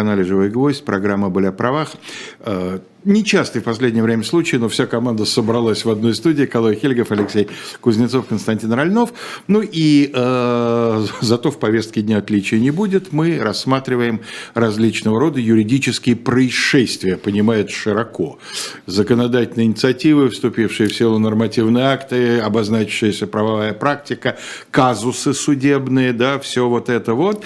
канале «Живой гвоздь», программа «Были о правах». Нечастый в последнее время случай, но вся команда собралась в одной студии. Калой Хельгов, Алексей Кузнецов, Константин Ральнов. Ну и э, зато в повестке дня отличия не будет. Мы рассматриваем различного рода юридические происшествия, понимает широко. Законодательные инициативы, вступившие в силу нормативные акты, обозначившаяся правовая практика, казусы судебные, да, все вот это вот.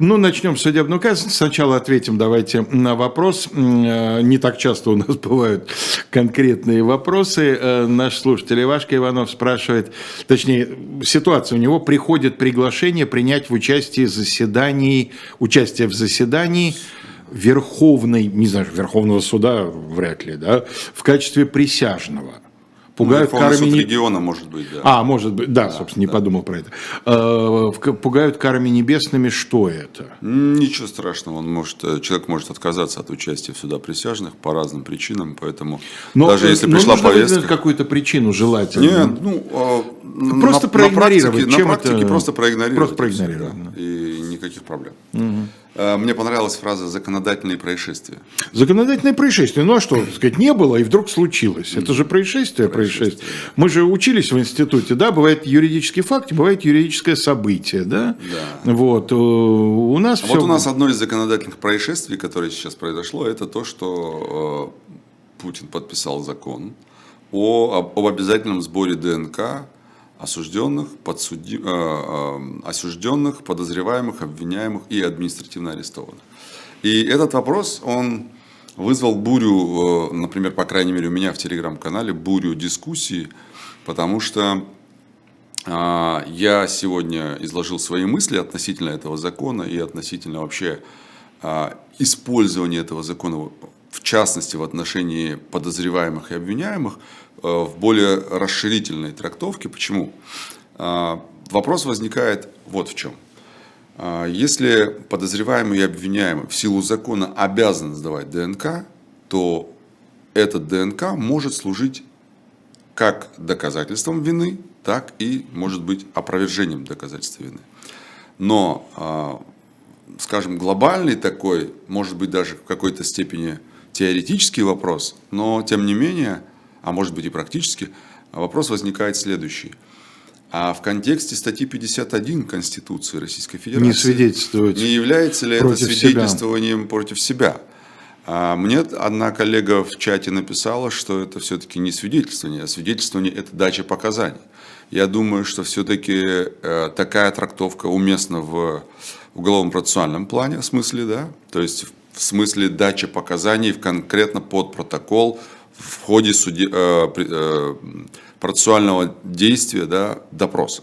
Ну, начнем с судебного казуса. Сначала ответим давайте на вопрос. Э, не так часто у нас бывают конкретные вопросы. Э, наш слушатель Ивашка Иванов спрашивает, точнее, ситуация у него, приходит приглашение принять в участии заседаний, участие в заседании Верховной, не знаю, Верховного суда вряд ли, да, в качестве присяжного – Пугают ну, карами... Не... региона, может быть, да. А, может быть, да, да собственно, да. не подумал про это. Э, пугают карами небесными, что это? Ничего страшного, он может, э, человек может отказаться от участия в суда присяжных по разным причинам, поэтому но, даже если но пришла повестка... какую-то причину желательно. Нет, ну, а, просто на, проигнорировать. На практике, на практике просто проигнорировать. Просто проигнорировать. Да, и никаких проблем. Угу. Мне понравилась фраза «законодательные происшествия». Законодательные происшествия. Ну а что, так сказать, не было и вдруг случилось. Это же происшествие, происшествие. Мы же учились в институте, да, бывает юридический факт, бывает юридическое событие, да? Да. Вот, э, у нас а все... Вот у нас одно из законодательных происшествий, которое сейчас произошло, это то, что э, Путин подписал закон о, об обязательном сборе ДНК осужденных, подсуди... Э, э, осужденных, подозреваемых, обвиняемых и административно арестованных. И этот вопрос, он вызвал бурю, э, например, по крайней мере у меня в телеграм-канале, бурю дискуссий, потому что я сегодня изложил свои мысли относительно этого закона и относительно вообще использования этого закона, в частности в отношении подозреваемых и обвиняемых, Э, в более расширительной трактовке. Почему? А, вопрос возникает вот в чем. А, если подозреваемый и обвиняемый в силу закона обязан сдавать ДНК, то этот ДНК может служить как доказательством вины, так и может быть опровержением доказательства вины. Но, скажем, глобальный такой, может быть даже в какой-то степени теоретический вопрос, но тем не менее – а может быть и практически, вопрос возникает следующий. А в контексте статьи 51 Конституции Российской Федерации не, свидетельствовать не является ли это свидетельствованием себя. против себя? А мне одна коллега в чате написала, что это все-таки не свидетельствование, а свидетельствование – это дача показаний. Я думаю, что все-таки э, такая трактовка уместна в уголовном процессуальном плане, в смысле, да, то есть в смысле дачи показаний конкретно под протокол в ходе суде, э, э, процессуального действия да, допроса,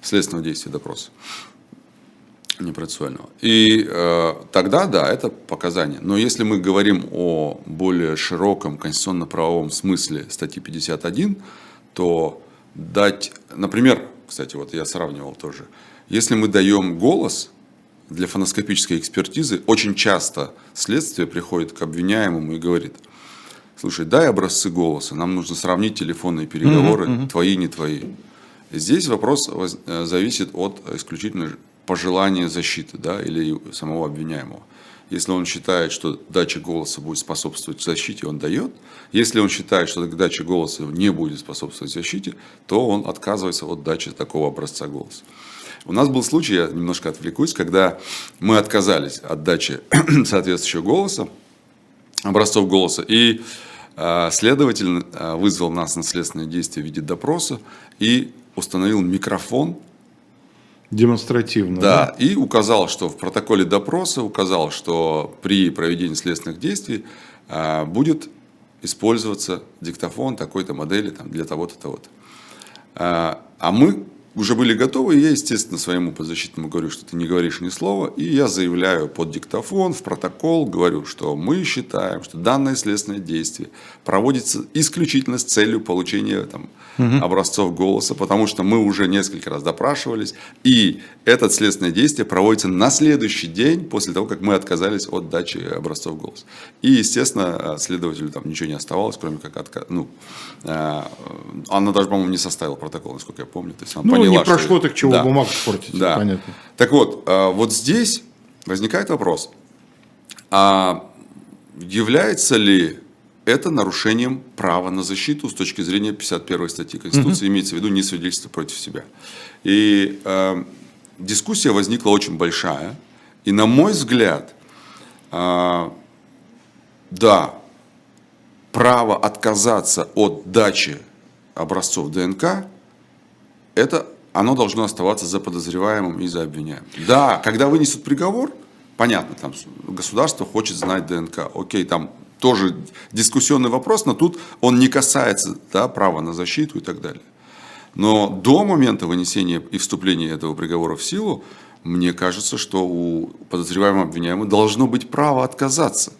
следственного действия допроса, не процессуального. И э, тогда, да, это показания. Но если мы говорим о более широком конституционно-правовом смысле статьи 51, то дать, например, кстати, вот я сравнивал тоже, если мы даем голос для фоноскопической экспертизы, очень часто следствие приходит к обвиняемому и говорит – слушай, дай образцы голоса, нам нужно сравнить телефонные переговоры, угу, угу. твои, не твои. Здесь вопрос э, зависит от исключительно пожелания защиты да, или самого обвиняемого. Если он считает, что дача голоса будет способствовать защите, он дает. Если он считает, что дача голоса не будет способствовать защите, то он отказывается от дачи такого образца голоса. У нас был случай, я немножко отвлекусь, когда мы отказались от дачи соответствующего голоса, образцов голоса. И а, следователь а, вызвал нас на следственное действие в виде допроса и установил микрофон. Демонстративно. Да, да, и указал, что в протоколе допроса указал, что при проведении следственных действий а, будет использоваться диктофон такой-то модели там, для того-то, того-то. А мы уже были готовы, и я, естественно, своему подзащитному говорю, что ты не говоришь ни слова, и я заявляю под диктофон, в протокол, говорю, что мы считаем, что данное следственное действие проводится исключительно с целью получения там, угу. образцов голоса, потому что мы уже несколько раз допрашивались, и это следственное действие проводится на следующий день после того, как мы отказались от дачи образцов голоса. И, естественно, следователю там ничего не оставалось, кроме как отка... ну, э, она даже, по-моему, не составила протокол, насколько я помню. То есть она ну, поняла, не прошло, что... так чего да. бумагу портить, да. понятно. Так вот, э, вот здесь возникает вопрос. А является ли это нарушением права на защиту с точки зрения 51 статьи Конституции, угу. имеется в виду не свидетельство против себя. И э, дискуссия возникла очень большая. И на мой взгляд, э, да, право отказаться от дачи образцов ДНК, это оно должно оставаться за подозреваемым и за обвиняемым. Да, когда вынесут приговор, понятно, там государство хочет знать ДНК. Окей, там тоже дискуссионный вопрос, но тут он не касается да, права на защиту и так далее. Но до момента вынесения и вступления этого приговора в силу, мне кажется, что у подозреваемого обвиняемого должно быть право отказаться.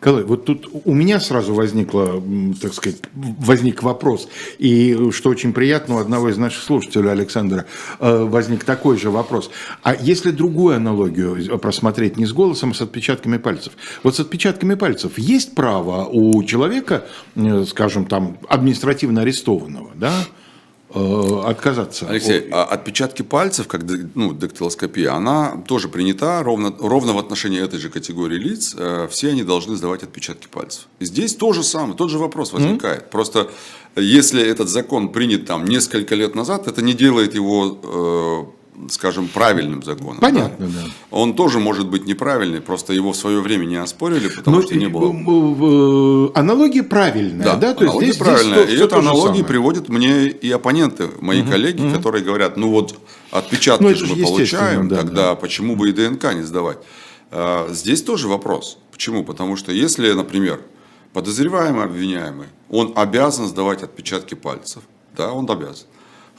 Калай, вот тут у меня сразу возникло, так сказать, возник вопрос. И что очень приятно, у одного из наших слушателей, Александра, э, возник такой же вопрос. А если другую аналогию просмотреть не с голосом, а с отпечатками пальцев? Вот с отпечатками пальцев есть право у человека, э, скажем, там, административно арестованного, да, отказаться. Алексей, а отпечатки пальцев, как ну, дактилоскопия, она тоже принята ровно, ровно в отношении этой же категории лиц. Э, все они должны сдавать отпечатки пальцев. Здесь то же самое, тот же вопрос возникает. Mm-hmm. Просто если этот закон принят там несколько лет назад, это не делает его э, скажем, правильным законом. Понятно, да. да. Он тоже может быть неправильный, просто его в свое время не оспорили, потому Но, что не было. Э, аналогия правильная, да? да? То аналогия есть здесь, правильная. Здесь и эту аналогию приводят мне и оппоненты, мои угу, коллеги, угу. которые говорят, ну вот отпечатки ну, же мы получаем, да, тогда да. почему бы и ДНК не сдавать? А, здесь тоже вопрос. Почему? Потому что если, например, подозреваемый, обвиняемый, он обязан сдавать отпечатки пальцев, да, он обязан.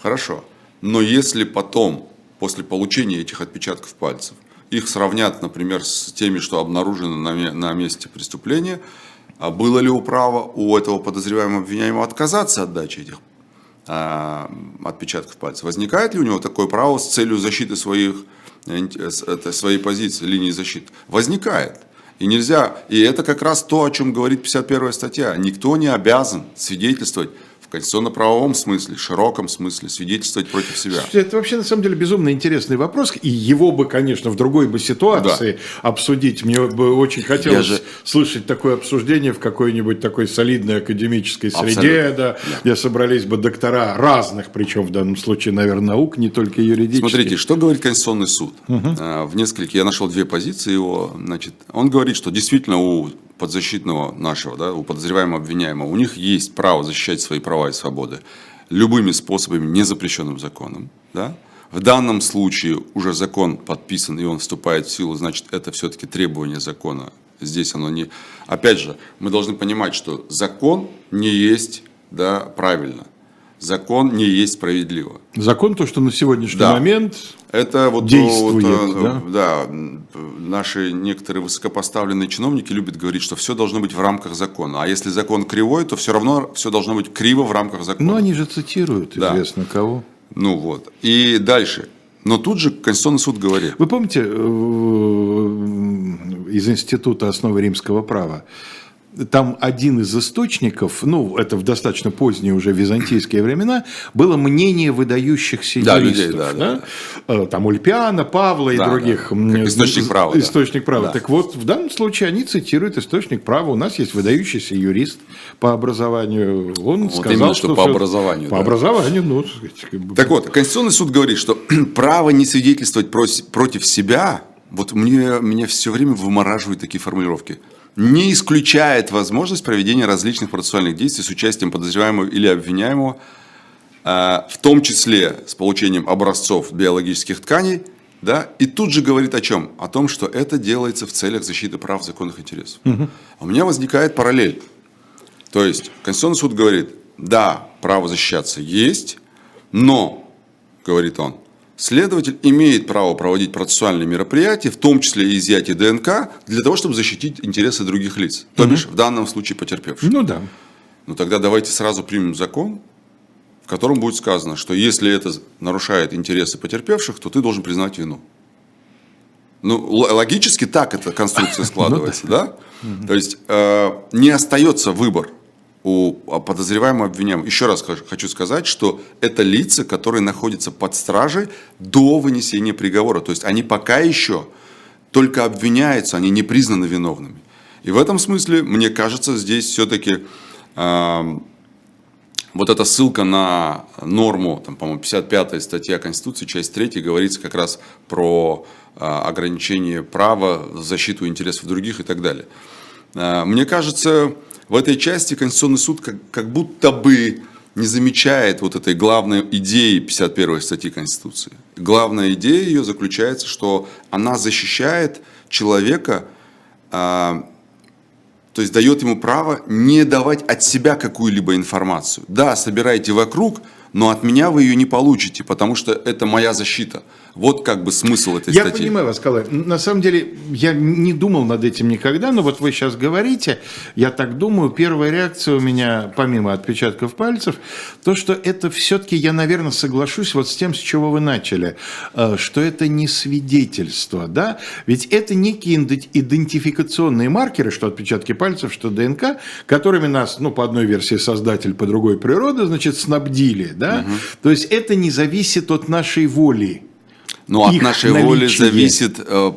Хорошо. Но если потом после получения этих отпечатков пальцев. Их сравнят, например, с теми, что обнаружены на, месте преступления. А было ли у права у этого подозреваемого обвиняемого отказаться от дачи этих а, отпечатков пальцев? Возникает ли у него такое право с целью защиты своих, э, своей позиции, линии защиты? Возникает. И нельзя, и это как раз то, о чем говорит 51 статья. Никто не обязан свидетельствовать конституционно-правовом смысле, широком смысле свидетельствовать против себя. Это вообще на самом деле безумно интересный вопрос, и его бы, конечно, в другой бы ситуации да. обсудить. Мне бы очень хотелось же... слышать такое обсуждение в какой-нибудь такой солидной академической среде, да, да, где собрались бы доктора разных, причем в данном случае, наверное, наук, не только юридических. Смотрите, что говорит Конституционный суд? Угу. В нескольких, я нашел две позиции его, значит, он говорит, что действительно у подзащитного нашего, да, у подозреваемого обвиняемого, у них есть право защищать свои права и свободы любыми способами, не запрещенным законом. Да? В данном случае уже закон подписан и он вступает в силу, значит, это все-таки требование закона. Здесь оно не... Опять же, мы должны понимать, что закон не есть да, правильно закон не есть справедливо. Закон то, что на сегодняшний да. момент это вот, действует, вот, э, да? да, наши некоторые высокопоставленные чиновники любят говорить, что все должно быть в рамках закона. А если закон кривой, то все равно все должно быть криво в рамках закона. Ну, они же цитируют да. известно кого. Ну вот. И дальше. Но тут же Конституционный суд говорит. Вы помните э, из Института основы римского права там один из источников, ну, это в достаточно поздние уже византийские времена, было мнение выдающихся да, юристов. Людей, да, да, да. Э, там Ульпиана, Павла и да, других. Да. источник права. Источник права. Да. Так вот, в данном случае они цитируют источник права. У нас есть выдающийся юрист по образованию. Он вот сказал, именно, что, что по все... образованию. По да. образованию, ну. Так вот, Конституционный суд говорит, что право не свидетельствовать против себя, вот мне, меня все время вымораживают такие формулировки – не исключает возможность проведения различных процессуальных действий с участием подозреваемого или обвиняемого, а, в том числе с получением образцов биологических тканей, да, и тут же говорит о чем? О том, что это делается в целях защиты прав законных интересов. Угу. У меня возникает параллель. То есть Конституционный суд говорит, да, право защищаться есть, но, говорит он, Следователь имеет право проводить процессуальные мероприятия, в том числе и изъятие ДНК, для того, чтобы защитить интересы других лиц. То бишь, в данном случае потерпевших. Ну да. Ну тогда давайте сразу примем закон, в котором будет сказано, что если это нарушает интересы потерпевших, то ты должен признать вину. Ну, логически так эта конструкция складывается, да? То есть э, не остается выбор у подозреваемого обвиняемого. Еще раз хочу сказать, что это лица, которые находятся под стражей до вынесения приговора. То есть они пока еще только обвиняются, они не признаны виновными. И в этом смысле, мне кажется, здесь все-таки э, вот эта ссылка на норму, там, по-моему, 55-я статья Конституции, часть 3, говорится как раз про э, ограничение права, защиту интересов других и так далее. Э, мне кажется, в этой части Конституционный суд как, как будто бы не замечает вот этой главной идеи 51 статьи Конституции. Главная идея ее заключается, что она защищает человека, а, то есть дает ему право не давать от себя какую-либо информацию. Да, собирайте вокруг, но от меня вы ее не получите, потому что это моя защита. Вот как бы смысл этой я статьи. Я понимаю вас, Калай. На самом деле, я не думал над этим никогда, но вот вы сейчас говорите, я так думаю, первая реакция у меня, помимо отпечатков пальцев, то, что это все-таки, я, наверное, соглашусь вот с тем, с чего вы начали, э, что это не свидетельство, да? Ведь это некие идентификационные маркеры, что отпечатки пальцев, что ДНК, которыми нас, ну, по одной версии создатель, по другой природа, значит, снабдили, да? Угу. То есть это не зависит от нашей воли. Но от нашей наличие. воли зависит э,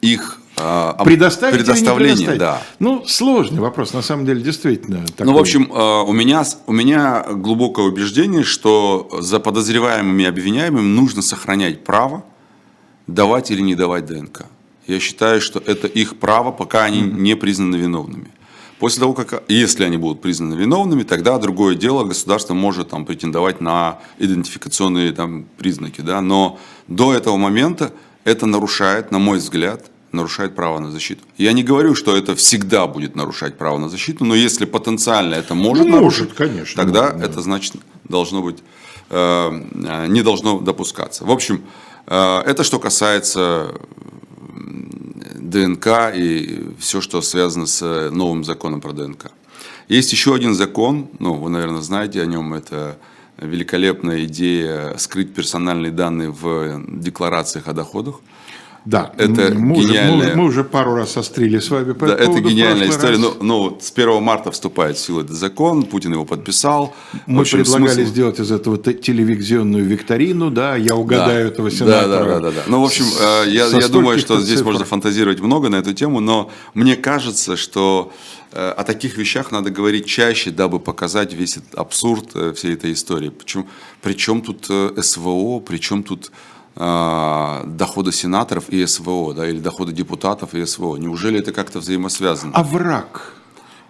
их э, Предоставить предоставление, да. Ну, сложный вопрос, на самом деле, действительно. Такой. Ну, в общем, э, у меня, у меня глубокое убеждение, что за подозреваемыми и обвиняемыми нужно сохранять право давать или не давать ДНК. Я считаю, что это их право, пока они mm-hmm. не признаны виновными. После того, как, если они будут признаны виновными, тогда другое дело, государство может там, претендовать на идентификационные там, признаки. Да? Но до этого момента это нарушает, на мой взгляд, нарушает право на защиту. Я не говорю, что это всегда будет нарушать право на защиту, но если потенциально это может ну, нарушить, может, конечно, тогда да. это значит должно быть э, не должно допускаться. В общем, э, это что касается ДНК и все, что связано с новым законом про ДНК. Есть еще один закон, ну, вы, наверное, знаете о нем, это великолепная идея скрыть персональные данные в декларациях о доходах. Да, это мы гениальная... Уже, мы, уже пару раз острили с вами по да, Это гениальная история. Но, но с 1 марта вступает в силу этот закон, Путин его подписал. Мы общем, предлагали смысл... сделать из этого телевизионную викторину, да, я угадаю да, этого сенатора. Да, да, да, да, Ну, в общем, э, я, я думаю, что здесь цифр. можно фантазировать много на эту тему, но мне кажется, что э, о таких вещах надо говорить чаще, дабы показать весь этот абсурд э, всей этой истории. Причем, причем тут СВО, причем тут доходы сенаторов и СВО, да, или доходы депутатов и СВО. Неужели это как-то взаимосвязано? А враг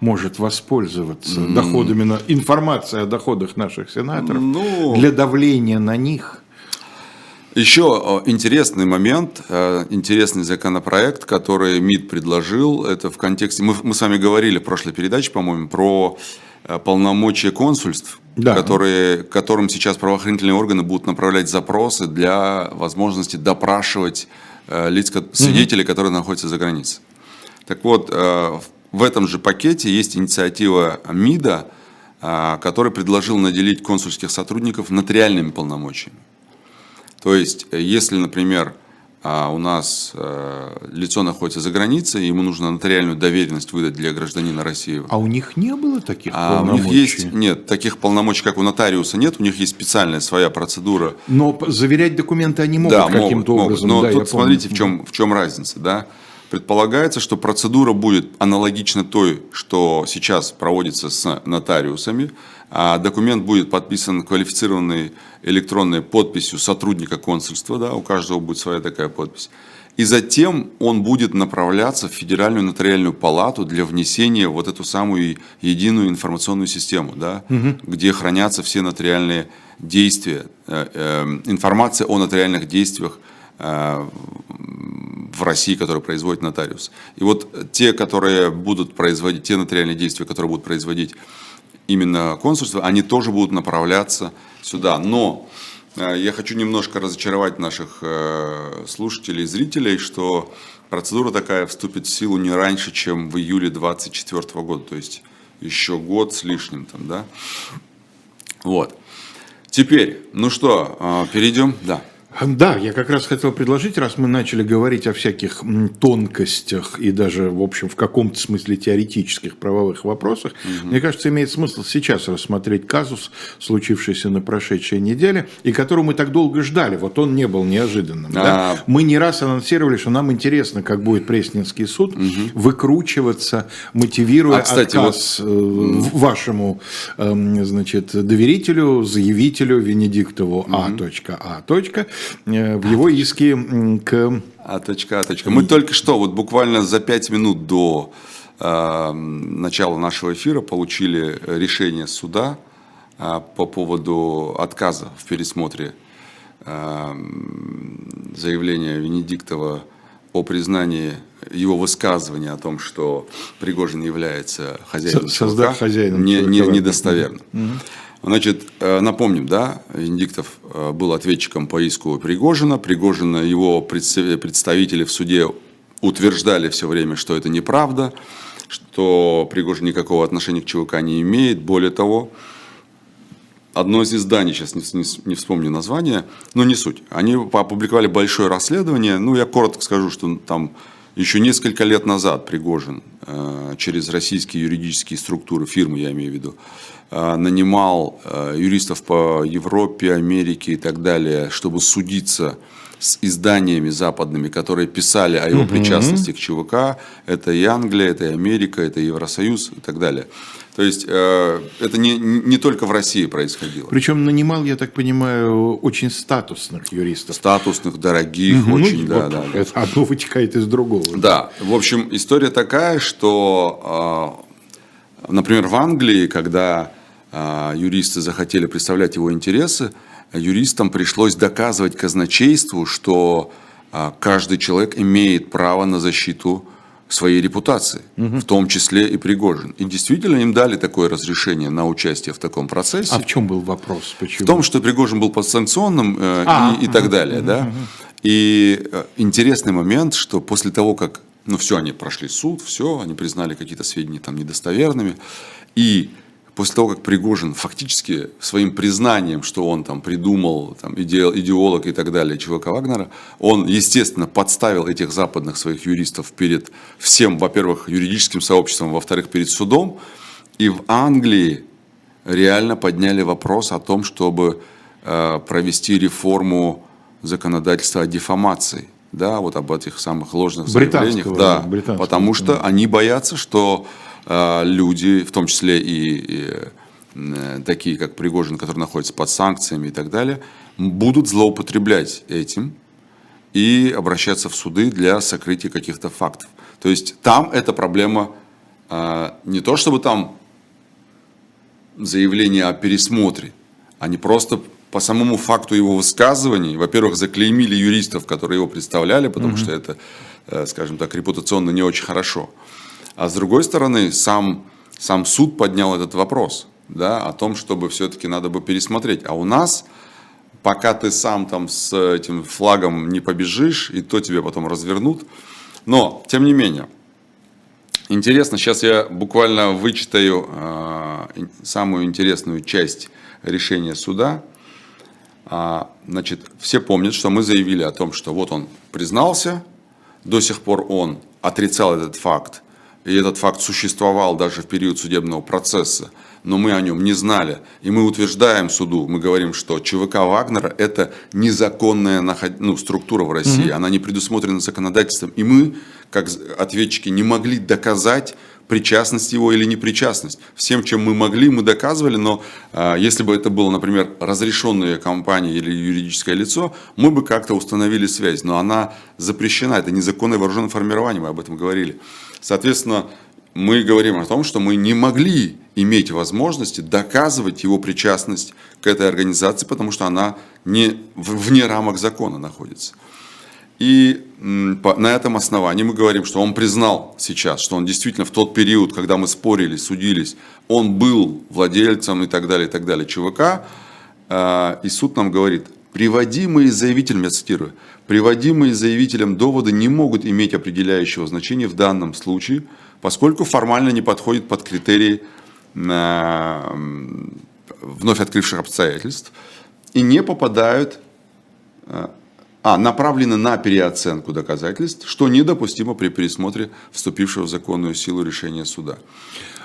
может воспользоваться mm. доходами, на, информацией о доходах наших сенаторов ну, для давления на них? Еще интересный момент, э, интересный законопроект, который МИД предложил, это в контексте, мы, мы с вами говорили в прошлой передаче, по-моему, про Э, полномочия консульств, да. которые, которым сейчас правоохранительные органы будут направлять запросы для возможности допрашивать э, лиц, свидетелей, угу. которые находятся за границей. Так вот, э, в этом же пакете есть инициатива МИДа, который предложил наделить консульских сотрудников нотариальными полномочиями. То есть, если, например, а у нас э, лицо находится за границей, ему нужно нотариальную доверенность выдать для гражданина России. А у них не было таких а полномочий? У них есть, нет, таких полномочий, как у нотариуса, нет, у них есть специальная своя процедура. Но заверять документы они могут да, каким-то могут, образом. Могут. Но да, тут смотрите, в чем, в чем разница, да? Предполагается, что процедура будет аналогична той, что сейчас проводится с нотариусами, а документ будет подписан квалифицированной электронной подписью сотрудника консульства, да, у каждого будет своя такая подпись. И затем он будет направляться в Федеральную нотариальную палату для внесения вот эту самую единую информационную систему, да, угу. где хранятся все нотариальные действия, э, э, информация о нотариальных действиях в России, которые производит нотариус. И вот те, которые будут производить, те нотариальные действия, которые будут производить именно консульство, они тоже будут направляться сюда. Но э, я хочу немножко разочаровать наших э, слушателей и зрителей, что процедура такая вступит в силу не раньше, чем в июле 2024 года, то есть еще год с лишним там, да. Вот. Теперь, ну что, э, перейдем, да. Да, я как раз хотел предложить, раз мы начали говорить о всяких тонкостях и даже, в общем, в каком-то смысле теоретических правовых вопросах, угу. мне кажется, имеет смысл сейчас рассмотреть казус, случившийся на прошедшей неделе, и которого мы так долго ждали. Вот он не был неожиданным. А... Да? Мы не раз анонсировали, что нам интересно, как будет Пресненский суд угу. выкручиваться, мотивируя а, кстати, отказ вот... Э, вашему эм, значит, доверителю, заявителю Венедиктову угу. А. Э, в его иске к... А точка, а точка. Мы только что, вот буквально за пять минут до э, начала нашего эфира получили решение суда э, по поводу отказа в пересмотре э, заявления Венедиктова о признании его высказывания о том, что Пригожин является хозяином Созда... хозяином не, не, недостоверным. Угу. Значит, э, напомним, да, Венедиктов э, был ответчиком по иску Пригожина. Пригожина, его представители в суде утверждали все время, что это неправда, что Пригожин никакого отношения к ЧВК не имеет. Более того, одно из изданий, сейчас не, вспомню название, но не суть. Они опубликовали большое расследование. Ну, я коротко скажу, что там еще несколько лет назад Пригожин э, через российские юридические структуры, фирмы я имею в виду, э, нанимал э, юристов по Европе, Америке и так далее, чтобы судиться с изданиями западными, которые писали о его причастности к ЧВК. Это и Англия, это и Америка, это и Евросоюз и так далее. То есть э, это не, не только в России происходило. Причем нанимал, я так понимаю, очень статусных юристов. Статусных, дорогих, угу, очень, ну, да, вот да. Это одно вытекает из другого. Да, в общем, история такая, что, э, например, в Англии, когда э, юристы захотели представлять его интересы, юристам пришлось доказывать казначейству, что каждый человек имеет право на защиту своей репутации, угу. в том числе и Пригожин. И действительно им дали такое разрешение на участие в таком процессе. А в чем был вопрос? Почему? В том, что Пригожин был подсанкционным э, а, и, и так далее. Угу, да? Угу. И э, интересный момент, что после того, как ну все, они прошли суд, все, они признали какие-то сведения там недостоверными, и после того, как Пригожин фактически своим признанием, что он там придумал, там, идеолог и так далее ЧВК Вагнера, он, естественно, подставил этих западных своих юристов перед всем, во-первых, юридическим сообществом, во-вторых, перед судом. И в Англии реально подняли вопрос о том, чтобы э, провести реформу законодательства о дефамации. Да, вот об этих самых ложных заявлениях. Да, потому что они боятся, что люди, в том числе и, и э, такие, как Пригожин, которые находятся под санкциями и так далее, будут злоупотреблять этим и обращаться в суды для сокрытия каких-то фактов. То есть там эта проблема э, не то, чтобы там заявление о пересмотре, они просто по самому факту его высказываний, во-первых, заклеймили юристов, которые его представляли, потому угу. что это, скажем так, репутационно не очень хорошо. А с другой стороны, сам, сам суд поднял этот вопрос, да, о том, чтобы все-таки надо бы пересмотреть. А у нас, пока ты сам там с этим флагом не побежишь, и то тебе потом развернут. Но, тем не менее, интересно, сейчас я буквально вычитаю э, самую интересную часть решения суда. А, значит, все помнят, что мы заявили о том, что вот он признался, до сих пор он отрицал этот факт, и этот факт существовал даже в период судебного процесса, но мы о нем не знали. И мы утверждаем суду, мы говорим, что ЧВК Вагнера – это незаконная ну, структура в России, mm-hmm. она не предусмотрена законодательством. И мы, как ответчики, не могли доказать причастность его или непричастность. Всем, чем мы могли, мы доказывали, но э, если бы это было, например, разрешенная компания или юридическое лицо, мы бы как-то установили связь, но она запрещена, это незаконное вооруженное формирование, мы об этом говорили. Соответственно, мы говорим о том, что мы не могли иметь возможности доказывать его причастность к этой организации, потому что она не, вне рамок закона находится. И на этом основании мы говорим, что он признал сейчас, что он действительно в тот период, когда мы спорили, судились, он был владельцем и так далее, и так далее ЧВК. А, и суд нам говорит, приводимые заявителем, я цитирую, приводимые заявителем доводы не могут иметь определяющего значения в данном случае, поскольку формально не подходят под критерии вновь открывших обстоятельств и не попадают а, направлены на переоценку доказательств, что недопустимо при пересмотре вступившего в законную силу решения суда.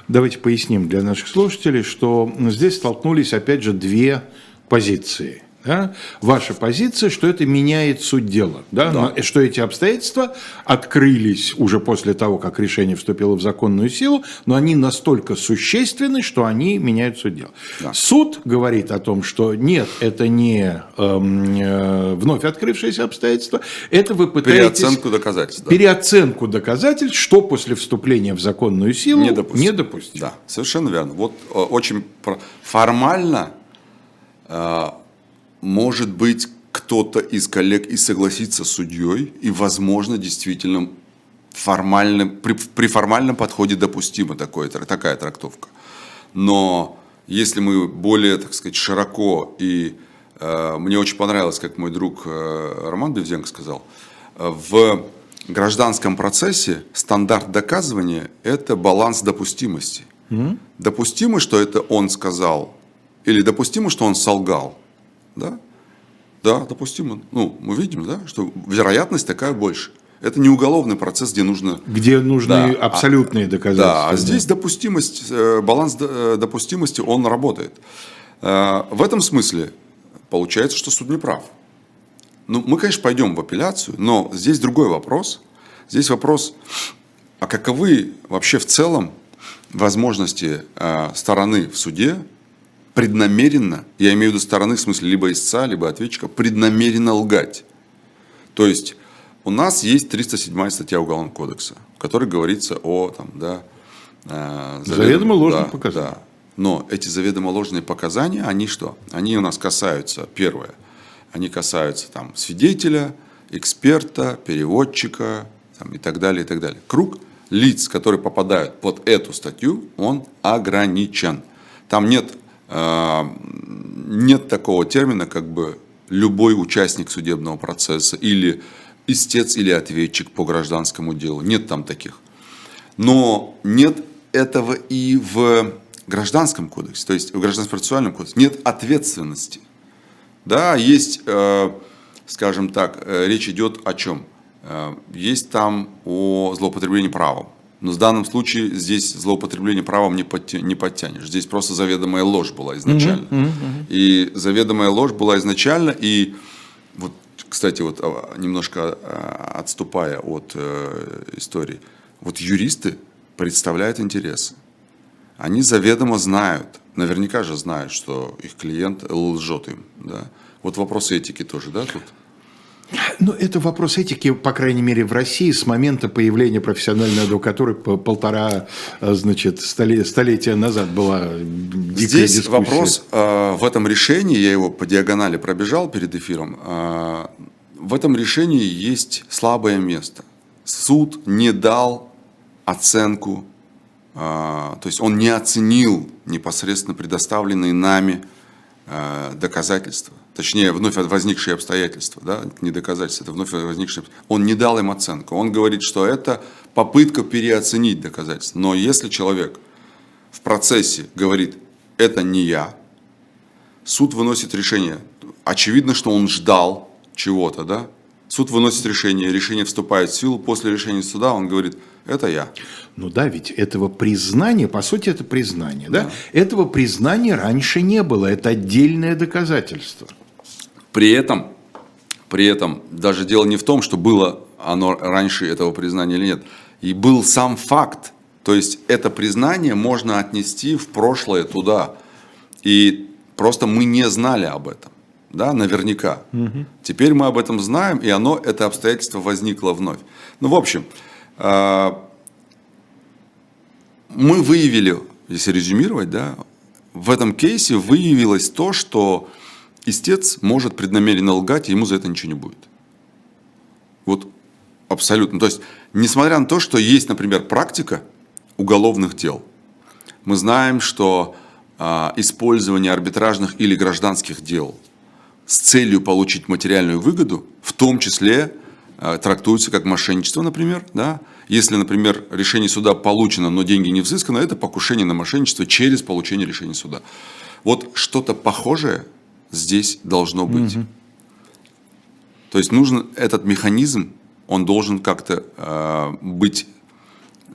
Давайте поясним для наших слушателей, что здесь столкнулись, опять же, две позиции – да? Ваша позиция, что это меняет суть дела, да? Да. что эти обстоятельства открылись уже после того, как решение вступило в законную силу, но они настолько существенны, что они меняют суть дела. Да. Суд говорит о том, что нет, это не эм, э, вновь открывшиеся обстоятельства, это вы пытаетесь... Переоценку доказательств. Да. Переоценку доказательств, что после вступления в законную силу не допустим. Не допустим. Да, совершенно верно. Вот э, очень формально э, может быть, кто-то из коллег и согласится с судьей, и, возможно, действительно формально, при, при формальном подходе допустима такое, такая трактовка. Но если мы более, так сказать, широко, и э, мне очень понравилось, как мой друг э, Роман Девзенко сказал, э, в гражданском процессе стандарт доказывания – это баланс допустимости. Mm-hmm. Допустимо, что это он сказал, или допустимо, что он солгал – да? Да, допустимо. Ну, мы видим, да, что вероятность такая больше. Это не уголовный процесс, где нужно... Где нужны да, абсолютные а, доказательства. Да, а здесь допустимость, э, баланс э, допустимости, он работает. Э, в этом смысле получается, что суд не прав. Ну, мы, конечно, пойдем в апелляцию, но здесь другой вопрос. Здесь вопрос, а каковы вообще в целом возможности стороны в суде преднамеренно, я имею в виду стороны, в смысле либо истца, либо ответчика, преднамеренно лгать. То есть у нас есть 307 статья Уголовного кодекса, в которой говорится о там, да, э, заведомо, заведомо ложных да, показаниях. Да. Но эти заведомо ложные показания, они что? Они у нас касаются, первое, они касаются там, свидетеля, эксперта, переводчика там, и так далее, и так далее. Круг лиц, которые попадают под эту статью, он ограничен. Там нет нет такого термина, как бы любой участник судебного процесса или истец или ответчик по гражданскому делу. Нет там таких. Но нет этого и в гражданском кодексе, то есть в гражданском процессуальном кодексе. Нет ответственности. Да, есть, э, скажем так, э, речь идет о чем? Э, есть там о злоупотреблении правом. Но в данном случае здесь злоупотребление правом не, подтя, не подтянешь. Здесь просто заведомая ложь была изначально. Mm-hmm. Mm-hmm. И заведомая ложь была изначально. И вот, кстати, вот а, немножко а, отступая от э, истории, вот юристы представляют интересы. Они заведомо знают, наверняка же знают, что их клиент лжет им. Да? Вот вопросы этики тоже, да, тут? Ну, это вопрос этики, по крайней мере, в России с момента появления профессиональной адвокатуры полтора, э, значит, столетия назад была Здесь дискуссия. вопрос э, в этом решении, я его по диагонали пробежал перед эфиром, э, в этом решении есть слабое место. Суд не дал оценку, то есть он не оценил непосредственно предоставленные нами доказательства точнее, вновь возникшие обстоятельства, да, не доказательства, это вновь возникшие он не дал им оценку. Он говорит, что это попытка переоценить доказательства. Но если человек в процессе говорит, это не я, суд выносит решение. Очевидно, что он ждал чего-то, да? Суд выносит решение, решение вступает в силу, после решения суда он говорит, это я. Ну да, ведь этого признания, по сути, это признание, да? да? Этого признания раньше не было, это отдельное доказательство. При этом, при этом даже дело не в том, что было оно раньше этого признания или нет, и был сам факт. То есть это признание можно отнести в прошлое туда. И просто мы не знали об этом. Да, наверняка. Угу. Теперь мы об этом знаем, и оно, это обстоятельство возникло вновь. Ну, в общем, э, мы выявили, если резюмировать, да, в этом кейсе выявилось то, что истец может преднамеренно лгать, и ему за это ничего не будет. Вот абсолютно. То есть, несмотря на то, что есть, например, практика уголовных дел, мы знаем, что а, использование арбитражных или гражданских дел с целью получить материальную выгоду, в том числе а, трактуется как мошенничество, например. Да? Если, например, решение суда получено, но деньги не взысканы, это покушение на мошенничество через получение решения суда. Вот что-то похожее здесь должно быть. Угу. То есть нужен этот механизм, он должен как-то э, быть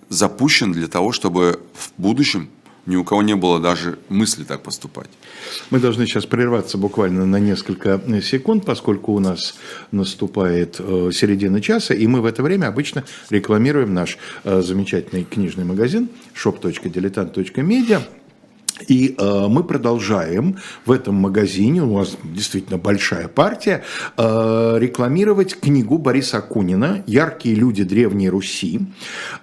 запущен для того, чтобы в будущем ни у кого не было даже мысли так поступать. Мы должны сейчас прерваться буквально на несколько секунд, поскольку у нас наступает э, середина часа, и мы в это время обычно рекламируем наш э, замечательный книжный магазин shop.diletant.media. И э, мы продолжаем в этом магазине, у нас действительно большая партия, э, рекламировать книгу Бориса Акунина «Яркие люди Древней Руси»,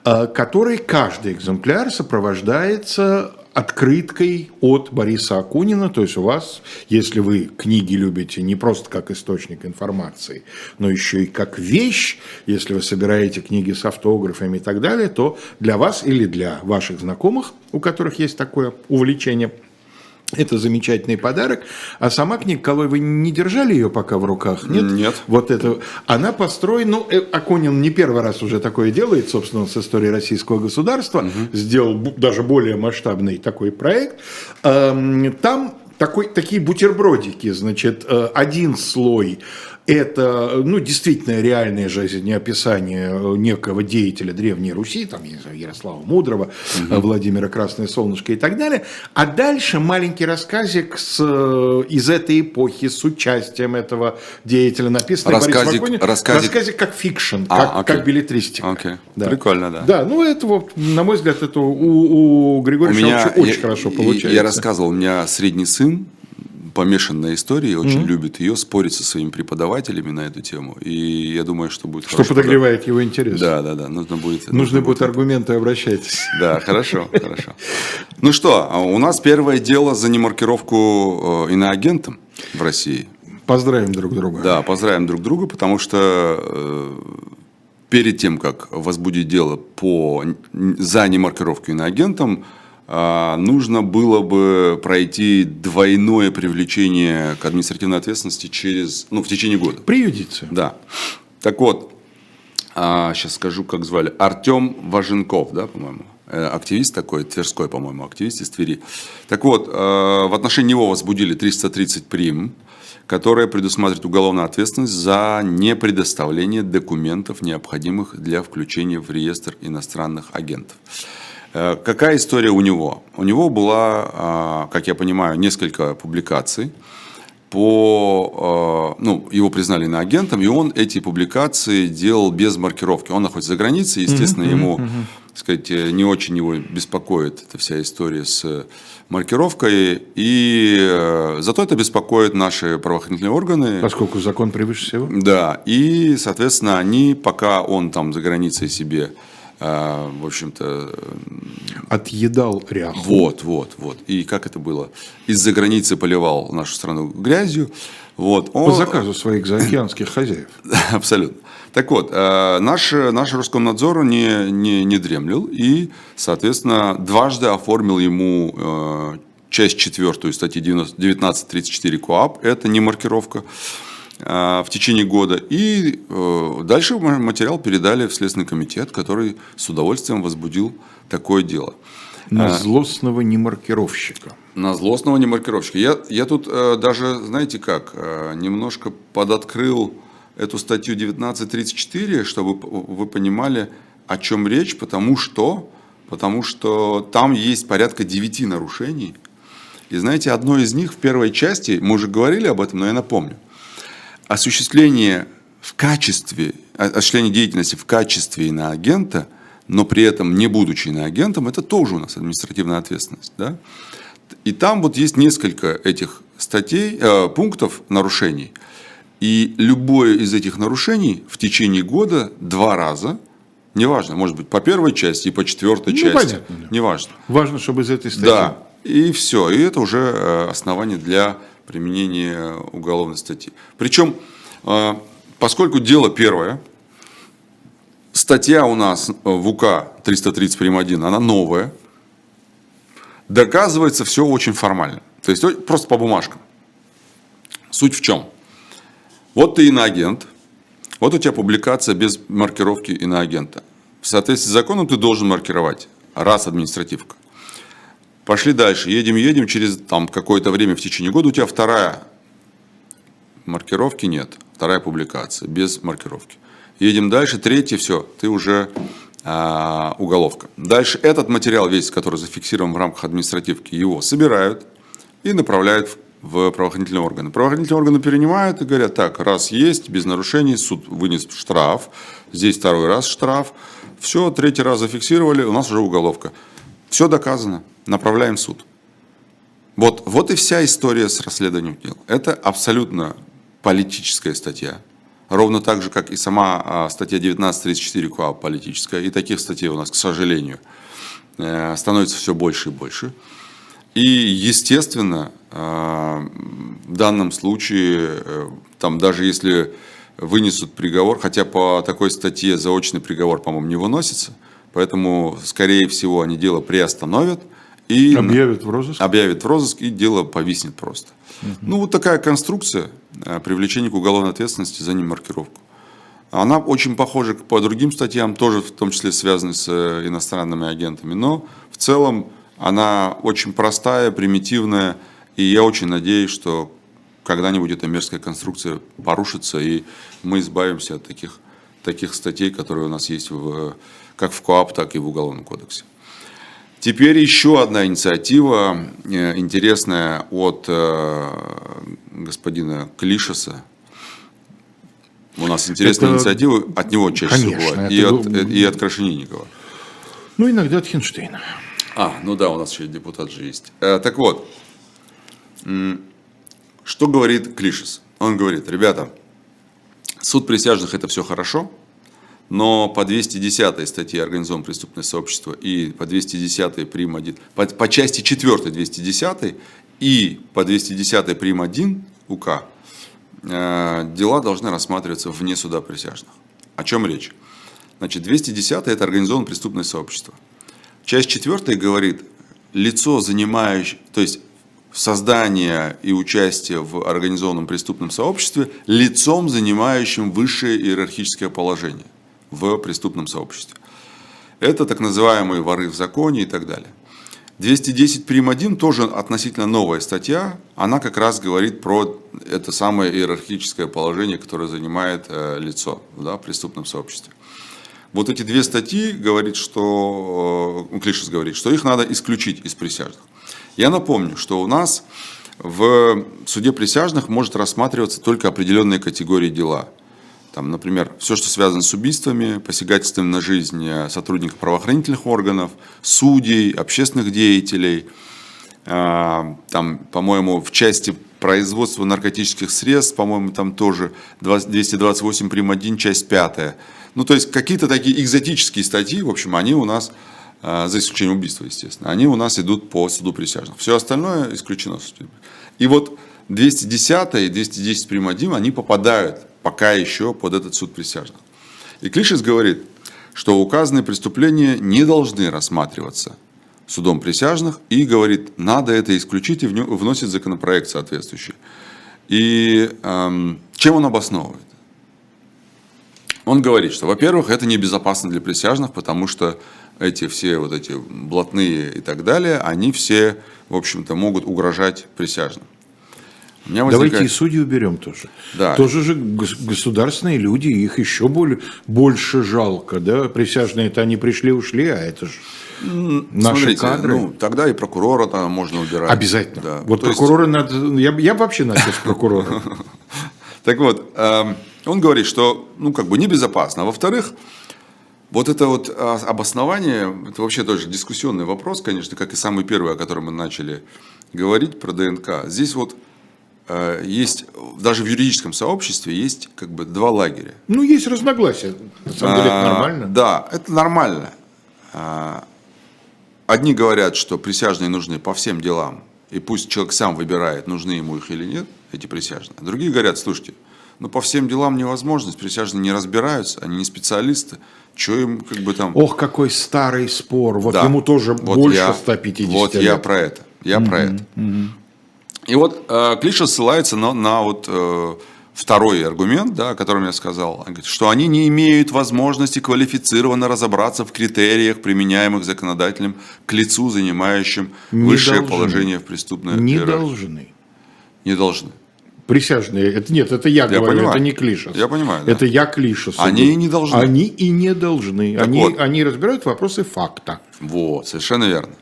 э, которой каждый экземпляр сопровождается открыткой от Бориса Акунина. То есть у вас, если вы книги любите не просто как источник информации, но еще и как вещь, если вы собираете книги с автографами и так далее, то для вас или для ваших знакомых, у которых есть такое увлечение – это замечательный подарок. А сама книга, Колой, вы не держали ее пока в руках? Нет. Нет. Вот это. Она построена, ну, э, Акунин не первый раз уже такое делает, собственно, с историей российского государства. Угу. Сделал даже более масштабный такой проект. Эм, там такой, такие бутербродики, значит, э, один слой это, ну, действительно реальное жизнеописание некого деятеля Древней Руси, там, я не знаю, Ярослава Мудрого, угу. Владимира Красное Солнышко и так далее. А дальше маленький рассказик с, из этой эпохи с участием этого деятеля, написанный рассказик, Борисом рассказик... рассказик как fiction, а, как, окей. как беллетристика. Окей. Да. Прикольно, да. Да, ну, это вот, на мой взгляд, это у, у Григория у меня, очень я, хорошо получается. Я рассказывал, у меня средний сын, помешан на истории, очень mm-hmm. любит ее, спорит со своими преподавателями на эту тему. И я думаю, что будет Что подогревает его интерес. Да, да, да. Нужно будет. Нужны нужно будут будет... аргументы, обращайтесь. Да, хорошо, хорошо. Ну что, а у нас первое дело за немаркировку э, иноагентом в России. Поздравим друг друга. Да, поздравим друг друга, потому что э, перед тем, как возбудить дело по, за немаркировку иноагентом, нужно было бы пройти двойное привлечение к административной ответственности через, ну, в течение года. Приюдиться. Да. Так вот, сейчас а, скажу, как звали. Артем Важенков, да, по-моему. Э, активист такой, Тверской, по-моему, активист из Твери. Так вот, э, в отношении него возбудили 330 прим, которая предусматривает уголовную ответственность за непредоставление документов, необходимых для включения в реестр иностранных агентов. Э, какая история у него? У него была, а, как я понимаю, несколько публикаций по, а, ну, его признали на агентом, и он эти публикации делал без маркировки. Он находится за границей, естественно, mm-hmm, ему, mm-hmm. сказать, не очень его беспокоит эта вся история с маркировкой, и э, зато это беспокоит наши правоохранительные органы. Поскольку закон превыше всего. Да, и, соответственно, они, пока он там за границей себе а, в общем-то... Отъедал ряху. Вот, вот, вот. И как это было? Из-за границы поливал нашу страну грязью. Вот. Он... По заказу своих заокеанских хозяев. Абсолютно. Так вот, а, наш, наш Роскомнадзор не, не, не дремлил и, соответственно, дважды оформил ему а, часть четвертую статьи 1934 КОАП, это не маркировка, а, в течение года. И э, дальше материал передали в Следственный комитет, который с удовольствием возбудил такое дело. На а, злостного немаркировщика. На злостного немаркировщика. Я, я тут э, даже, знаете как, э, немножко подоткрыл эту статью 1934, чтобы вы понимали, о чем речь, потому что, потому что там есть порядка 9 нарушений. И знаете, одно из них в первой части, мы уже говорили об этом, но я напомню – осуществление в качестве, осуществление деятельности в качестве иноагента, но при этом не будучи иноагентом, это тоже у нас административная ответственность. Да? И там вот есть несколько этих статей, э, пунктов нарушений. И любое из этих нарушений в течение года два раза, неважно, может быть, по первой части и по четвертой ну, части, понятно, неважно. Важно, чтобы из этой статьи. Да, и все. И это уже э, основание для применения уголовной статьи. Причем, а, поскольку дело первое, статья у нас в УК 330 прим. 1, она новая, доказывается все очень формально. То есть просто по бумажкам. Суть в чем? Вот ты иноагент, вот у тебя публикация без маркировки иноагента. В соответствии с законом ты должен маркировать. Раз административка. Пошли дальше, едем, едем, через там какое-то время в течение года у тебя вторая маркировки нет. вторая публикация, без маркировки. Едем дальше, третий, все, ты уже а, уголовка. Дальше этот материал весь, который зафиксирован в рамках административки, его собирают и направляют в правоохранительные органы. Правоохранительные органы перенимают и говорят, так, раз есть, без нарушений, суд вынес штраф, здесь второй раз штраф, все, третий раз зафиксировали, у нас уже уголовка. Все доказано, направляем в суд. Вот, вот и вся история с расследованием дел. Это абсолютно политическая статья. Ровно так же, как и сама а, статья 1934 КОАП политическая. И таких статей у нас, к сожалению, э, становится все больше и больше. И, естественно, э, в данном случае, э, там, даже если вынесут приговор, хотя по такой статье заочный приговор, по-моему, не выносится, поэтому, скорее всего, они дело приостановят – и объявят в розыск? Объявят в розыск, и дело повиснет просто. Угу. Ну, вот такая конструкция э, привлечения к уголовной ответственности за немаркировку. Она очень похожа по другим статьям, тоже в том числе связаны с э, иностранными агентами. Но в целом она очень простая, примитивная. И я очень надеюсь, что когда-нибудь эта мерзкая конструкция порушится, и мы избавимся от таких, таких статей, которые у нас есть в, как в КОАП, так и в Уголовном кодексе. Теперь еще одна инициатива э, интересная от э, господина Клишеса. У нас интересные это... инициативы от него чаще Конечно, всего бывают. И, от, был... и от Крашенинникова. Ну, иногда от Хинштейна. А, ну да, у нас еще депутат же есть. Э, так вот, что говорит Клишес? Он говорит, ребята, суд присяжных это все хорошо, но по 210 статье организованное преступное сообщество и по 210 прим. 1, по, по части 4 210 и по 210 прим. 1 УК э, дела должны рассматриваться вне суда присяжных. О чем речь? Значит, 210 это организованное преступное сообщество. Часть 4 говорит, лицо, занимающее, то есть создание и участие в организованном преступном сообществе лицом, занимающим высшее иерархическое положение в преступном сообществе. Это так называемые воры в законе и так далее. 210 прим. 1 тоже относительно новая статья. Она как раз говорит про это самое иерархическое положение, которое занимает э, лицо да, в преступном сообществе. Вот эти две статьи говорит, что, э, Клишес говорит, что их надо исключить из присяжных. Я напомню, что у нас в суде присяжных может рассматриваться только определенные категории дела. Там, например, все, что связано с убийствами, посягательством на жизнь э, сотрудников правоохранительных органов, судей, общественных деятелей. А, там, по-моему, в части производства наркотических средств, по-моему, там тоже 228 прим. 1, часть 5. Ну, то есть какие-то такие экзотические статьи, в общем, они у нас, э, за исключением убийства, естественно, они у нас идут по суду присяжных. Все остальное исключено. И вот 210 и 210 прим. 1, они попадают пока еще под этот суд присяжных. И Клишес говорит, что указанные преступления не должны рассматриваться судом присяжных и говорит, надо это исключить и вносит законопроект соответствующий. И эм, чем он обосновывает? Он говорит, что, во-первых, это небезопасно для присяжных, потому что эти все вот эти блатные и так далее, они все, в общем-то, могут угрожать присяжным. Возникает... Давайте и судьи уберем тоже. Да. Тоже же государственные люди, их еще более, больше жалко. Да? Присяжные это они пришли, ушли, а это же наши Смотрите, кадры. Ну, тогда и прокурора там можно убирать. Обязательно. Да. Вот То прокурора есть... надо... Я, я вообще начал с прокурора. Так вот, эм, он говорит, что ну как бы небезопасно. Во-вторых, вот это вот а, обоснование, это вообще тоже дискуссионный вопрос, конечно, как и самый первый, о котором мы начали говорить про ДНК. Здесь вот Э, есть, даже в юридическом сообществе есть как бы два лагеря. Ну, есть разногласия. На самом деле это а, нормально. Да, это нормально. А, одни говорят, что присяжные нужны по всем делам, и пусть человек сам выбирает, нужны ему их или нет, эти присяжные. Другие говорят, слушайте, ну по всем делам невозможно, присяжные не разбираются, они не специалисты, что им как бы там... Ох, какой старый спор, вот да. ему тоже вот больше я, 150 Вот лет. я про это, я mm-hmm. про это. Mm-hmm. И вот э, Клиша ссылается на, на вот, э, второй аргумент, да, о котором я сказал, говорит, что они не имеют возможности квалифицированно разобраться в критериях, применяемых законодателем к лицу, занимающим не высшее должны. положение в преступной Не иерархии. должны. Не должны. Присяжные, это нет, это я, Я говорю, понимаю. это не Клишес. Я понимаю, да. Это я Клишес. Они и не должны. Они и не должны. Так Они, вот. они разбирают вопросы факта. Вот, совершенно верно.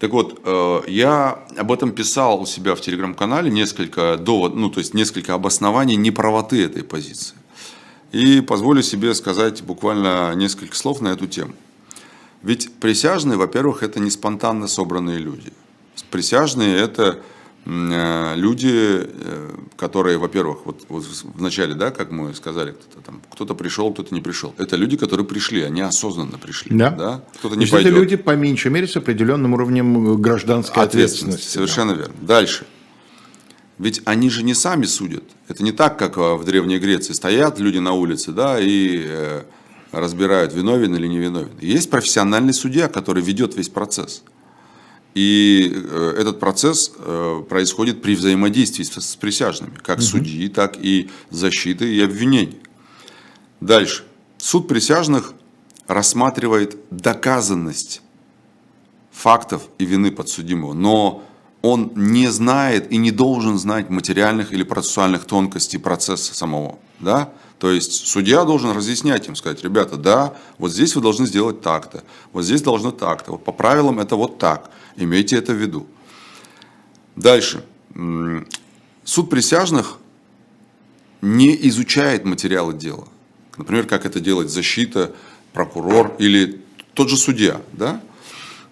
Так вот, э, я об этом писал у себя в телеграм-канале несколько довод, ну то есть несколько обоснований неправоты этой позиции. И позволю себе сказать буквально несколько слов на эту тему. Ведь присяжные, во-первых, это не спонтанно собранные люди. Присяжные это люди, э, которые, во-первых, вот, вот в начале, да, как мы сказали, кто-то там, кто-то пришел, кто-то не пришел. Это люди, которые пришли, они осознанно пришли. Да. Кто-то То не есть это пойдет. люди, по меньшей мере, с определенным уровнем гражданской Ответственность, ответственности. совершенно верно. Дальше. Ведь они же не сами судят. Это не так, как э, в Древней Греции стоят люди на улице, да, и э, разбирают, виновен или не виновен. Есть профессиональный судья, который ведет весь процесс. И э, этот процесс э, происходит при взаимодействии с, присяжными, как судьи, так и защиты и обвинений. Дальше. Суд присяжных рассматривает доказанность фактов и вины подсудимого, но он не знает и не должен знать материальных или процессуальных тонкостей процесса самого. Да? То есть судья должен разъяснять им, сказать, ребята, да, вот здесь вы должны сделать так-то, вот здесь должно так-то, вот по правилам это вот так, имейте это в виду. Дальше. Суд присяжных не изучает материалы дела. Например, как это делает защита, прокурор или тот же судья. Да?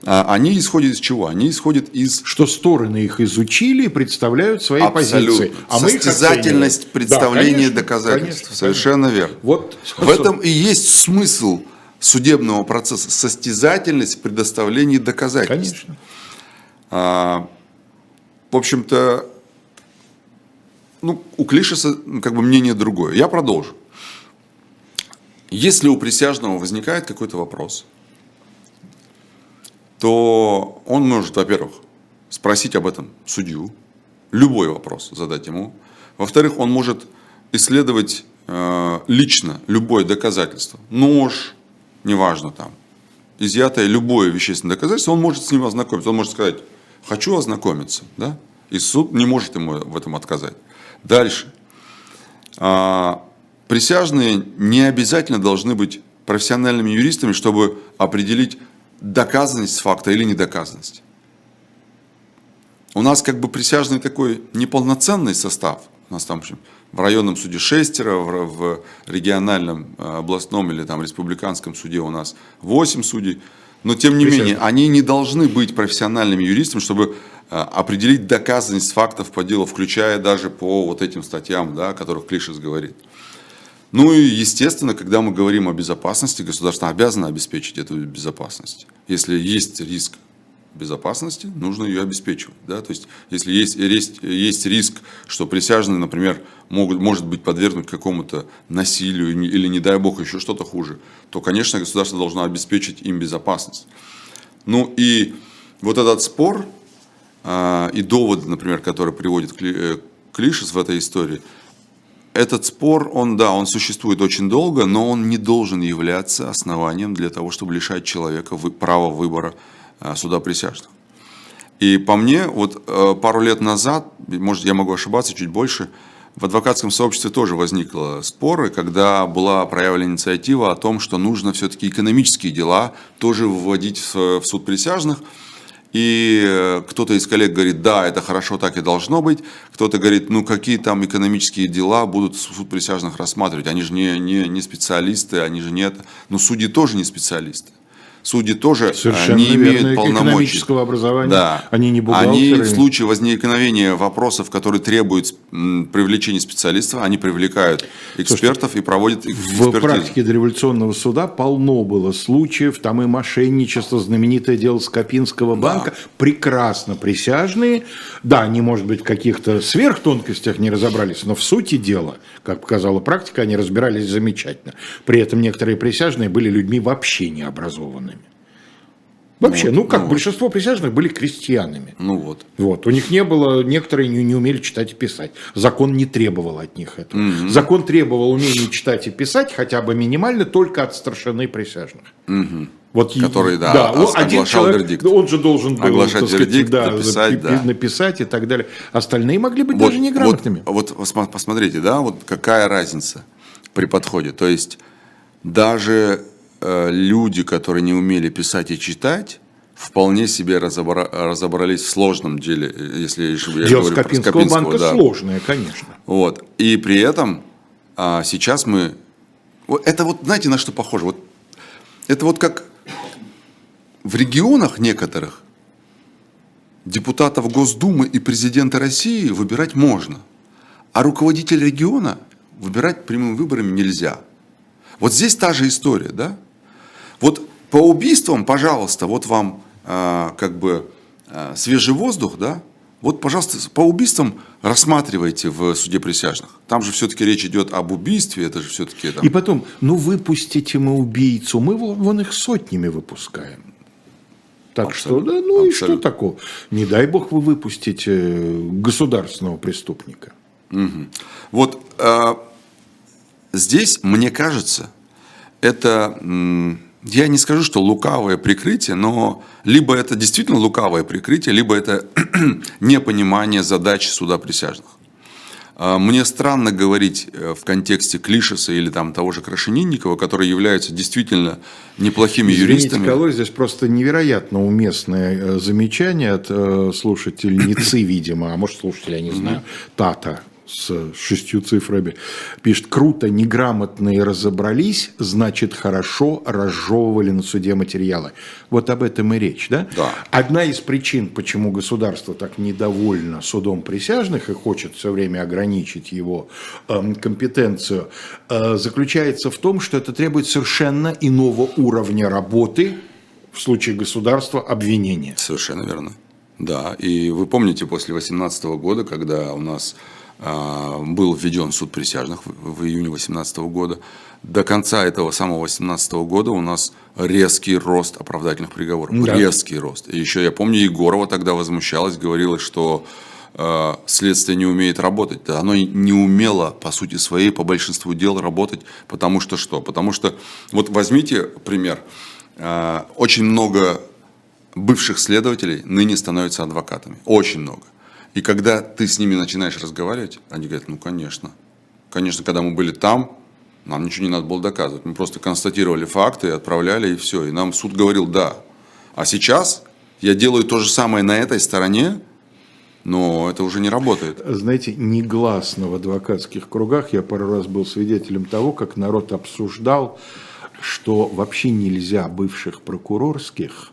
А Они исходят из чего? Они исходят из Что стороны их изучили и представляют свои абсолютно позиции. А состязательность представления Да, конечно, доказательств. конечно, Совершенно верно. Вот В этом и есть смысл судебного процесса. Состязательность в предоставлении доказательств. Конечно. А, в общем-то, ну, у Клишеса ну, как бы мнение другое. Я продолжу. Если у присяжного возникает какой-то вопрос, то он может, во-первых, спросить об этом судью, любой вопрос задать ему. Во-вторых, он может исследовать э, лично любое доказательство. Нож, неважно там, изъятое любое вещественное доказательство, он может с ним ознакомиться. Он может сказать, хочу ознакомиться, да? И суд не может ему в этом отказать. Дальше. А, присяжные не обязательно должны быть профессиональными юристами, чтобы определить доказанность факта или недоказанность. У нас как бы присяжный такой неполноценный состав. У нас там в, общем, в районном суде шестеро, в, региональном, э, областном или там республиканском суде у нас восемь судей. Но тем не Присяжных. менее, они не должны быть профессиональными юристами, чтобы э, определить доказанность фактов по делу, включая даже по вот этим статьям, да, о которых Клишес говорит. Ну и, естественно, когда мы говорим о безопасности, государство обязано обеспечить эту безопасность. Если есть риск безопасности, нужно ее обеспечивать. Да? То есть, если есть, есть, есть риск, что присяжные, например, могут, может быть подвергнут какому-то насилию или, не дай бог, еще что-то хуже, то, конечно, государство должно обеспечить им безопасность. Ну и вот этот спор а, и доводы, например, которые приводит Кли- э, Клишес в этой истории, этот спор, он, да, он существует очень долго, но он не должен являться основанием для того, чтобы лишать человека права выбора а, суда присяжных. И по мне, вот э, пару лет назад, может, я могу ошибаться чуть больше, в адвокатском сообществе тоже возникли споры, когда была проявлена инициатива о том, что нужно все-таки экономические дела тоже вводить в суд присяжных. И э, кто-то из коллег говорит, да, это хорошо, так и должно быть. Кто-то говорит, ну какие там экономические дела будут суд присяжных рассматривать? Они же не, не, не специалисты, они же нет. Но судьи тоже не специалисты. Судьи тоже э, Совершенно не верно. имеют полномочий. Экономического образования. Да. Они не Они бухгалтеры. в случае возникновения вопросов, которые требуют привлечения специалистов, они привлекают экспертов и проводят их В экспертизу. практике дореволюционного суда полно было случаев, там и мошенничество, знаменитое дело Скопинского банка, прекрасно присяжные, да, они, может быть, в каких-то сверхтонкостях не разобрались, но в сути дела, как показала практика, они разбирались замечательно. При этом некоторые присяжные были людьми вообще необразованными. Вообще, Вот, ну как, ну вот. большинство присяжных были крестьянами. Ну вот. Вот. У них не было, некоторые не, не умели читать и писать. Закон не требовал от них этого. Закон требовал умения читать и писать хотя бы минимально только от старшины присяжных. Вот и- Который, да, он- ос- один человек, вердикт. он же должен был Оглашать сказать, вердикт, да, написать, пи- да. написать и так далее. Остальные могли быть даже неграмотными. Вот, вот посмотрите, да, вот какая разница при подходе. То есть даже люди, которые не умели писать и читать, вполне себе разобра- разобрались в сложном деле, э, если я Дело говорю про Скопинского Скопинского, банка да. сложное, конечно. Вот. И при этом а, сейчас мы... Это вот, знаете, на что похоже? Вот, это вот как в регионах некоторых депутатов Госдумы и президента России выбирать можно, а руководителя региона выбирать прямыми выборами нельзя. Вот здесь та же история, да? Вот по убийствам, пожалуйста, вот вам а, как бы а, свежий воздух, да? Вот, пожалуйста, по убийствам рассматривайте в суде присяжных. Там же все-таки речь идет об убийстве, это же все-таки там... И потом, ну выпустите мы убийцу, мы вон их сотнями выпускаем. Так что, Абсолютно. да, ну и что Абсолютно. такого? Не дай бог вы выпустите государственного преступника. Вот э, здесь, мне кажется, это, м, я не скажу, что лукавое прикрытие, но либо это действительно лукавое прикрытие, либо это непонимание задач суда присяжных. А, Мне странно говорить э, в контексте Клишеса или там того же Крашенинникова, которые являются действительно неплохими Извините, юристами. Калой, здесь просто невероятно уместное э, замечание от э, слушательницы, видимо, а может слушателя, я не знаю, Тата с шестью цифрами, пишет, круто, неграмотные разобрались, значит, хорошо разжевывали на суде материалы. Вот об этом и речь, да? Да. Одна из причин, почему государство так недовольно судом присяжных и хочет все время ограничить его эм, компетенцию, э, заключается в том, что это требует совершенно иного уровня работы в случае государства обвинения. Совершенно верно. Да, и вы помните, после 2018 года, когда у нас был введен суд присяжных в, июне 2018 года, до конца этого самого 2018 года у нас резкий рост оправдательных приговоров. Да. Резкий рост. И еще я помню, Егорова тогда возмущалась, говорила, что э, следствие не умеет работать. Да, оно не умело, по сути своей, по большинству дел работать. Потому что что? Потому что, вот возьмите пример. Э, очень много бывших следователей ныне становятся адвокатами. Очень много. И когда ты с ними начинаешь разговаривать, они говорят, ну, конечно. Конечно, когда мы были там, нам ничего не надо было доказывать. Мы просто констатировали факты, отправляли, и все. И нам суд говорил «да». А сейчас я делаю то же самое на этой стороне, но это уже не работает. Знаете, негласно в адвокатских кругах я пару раз был свидетелем того, как народ обсуждал, что вообще нельзя бывших прокурорских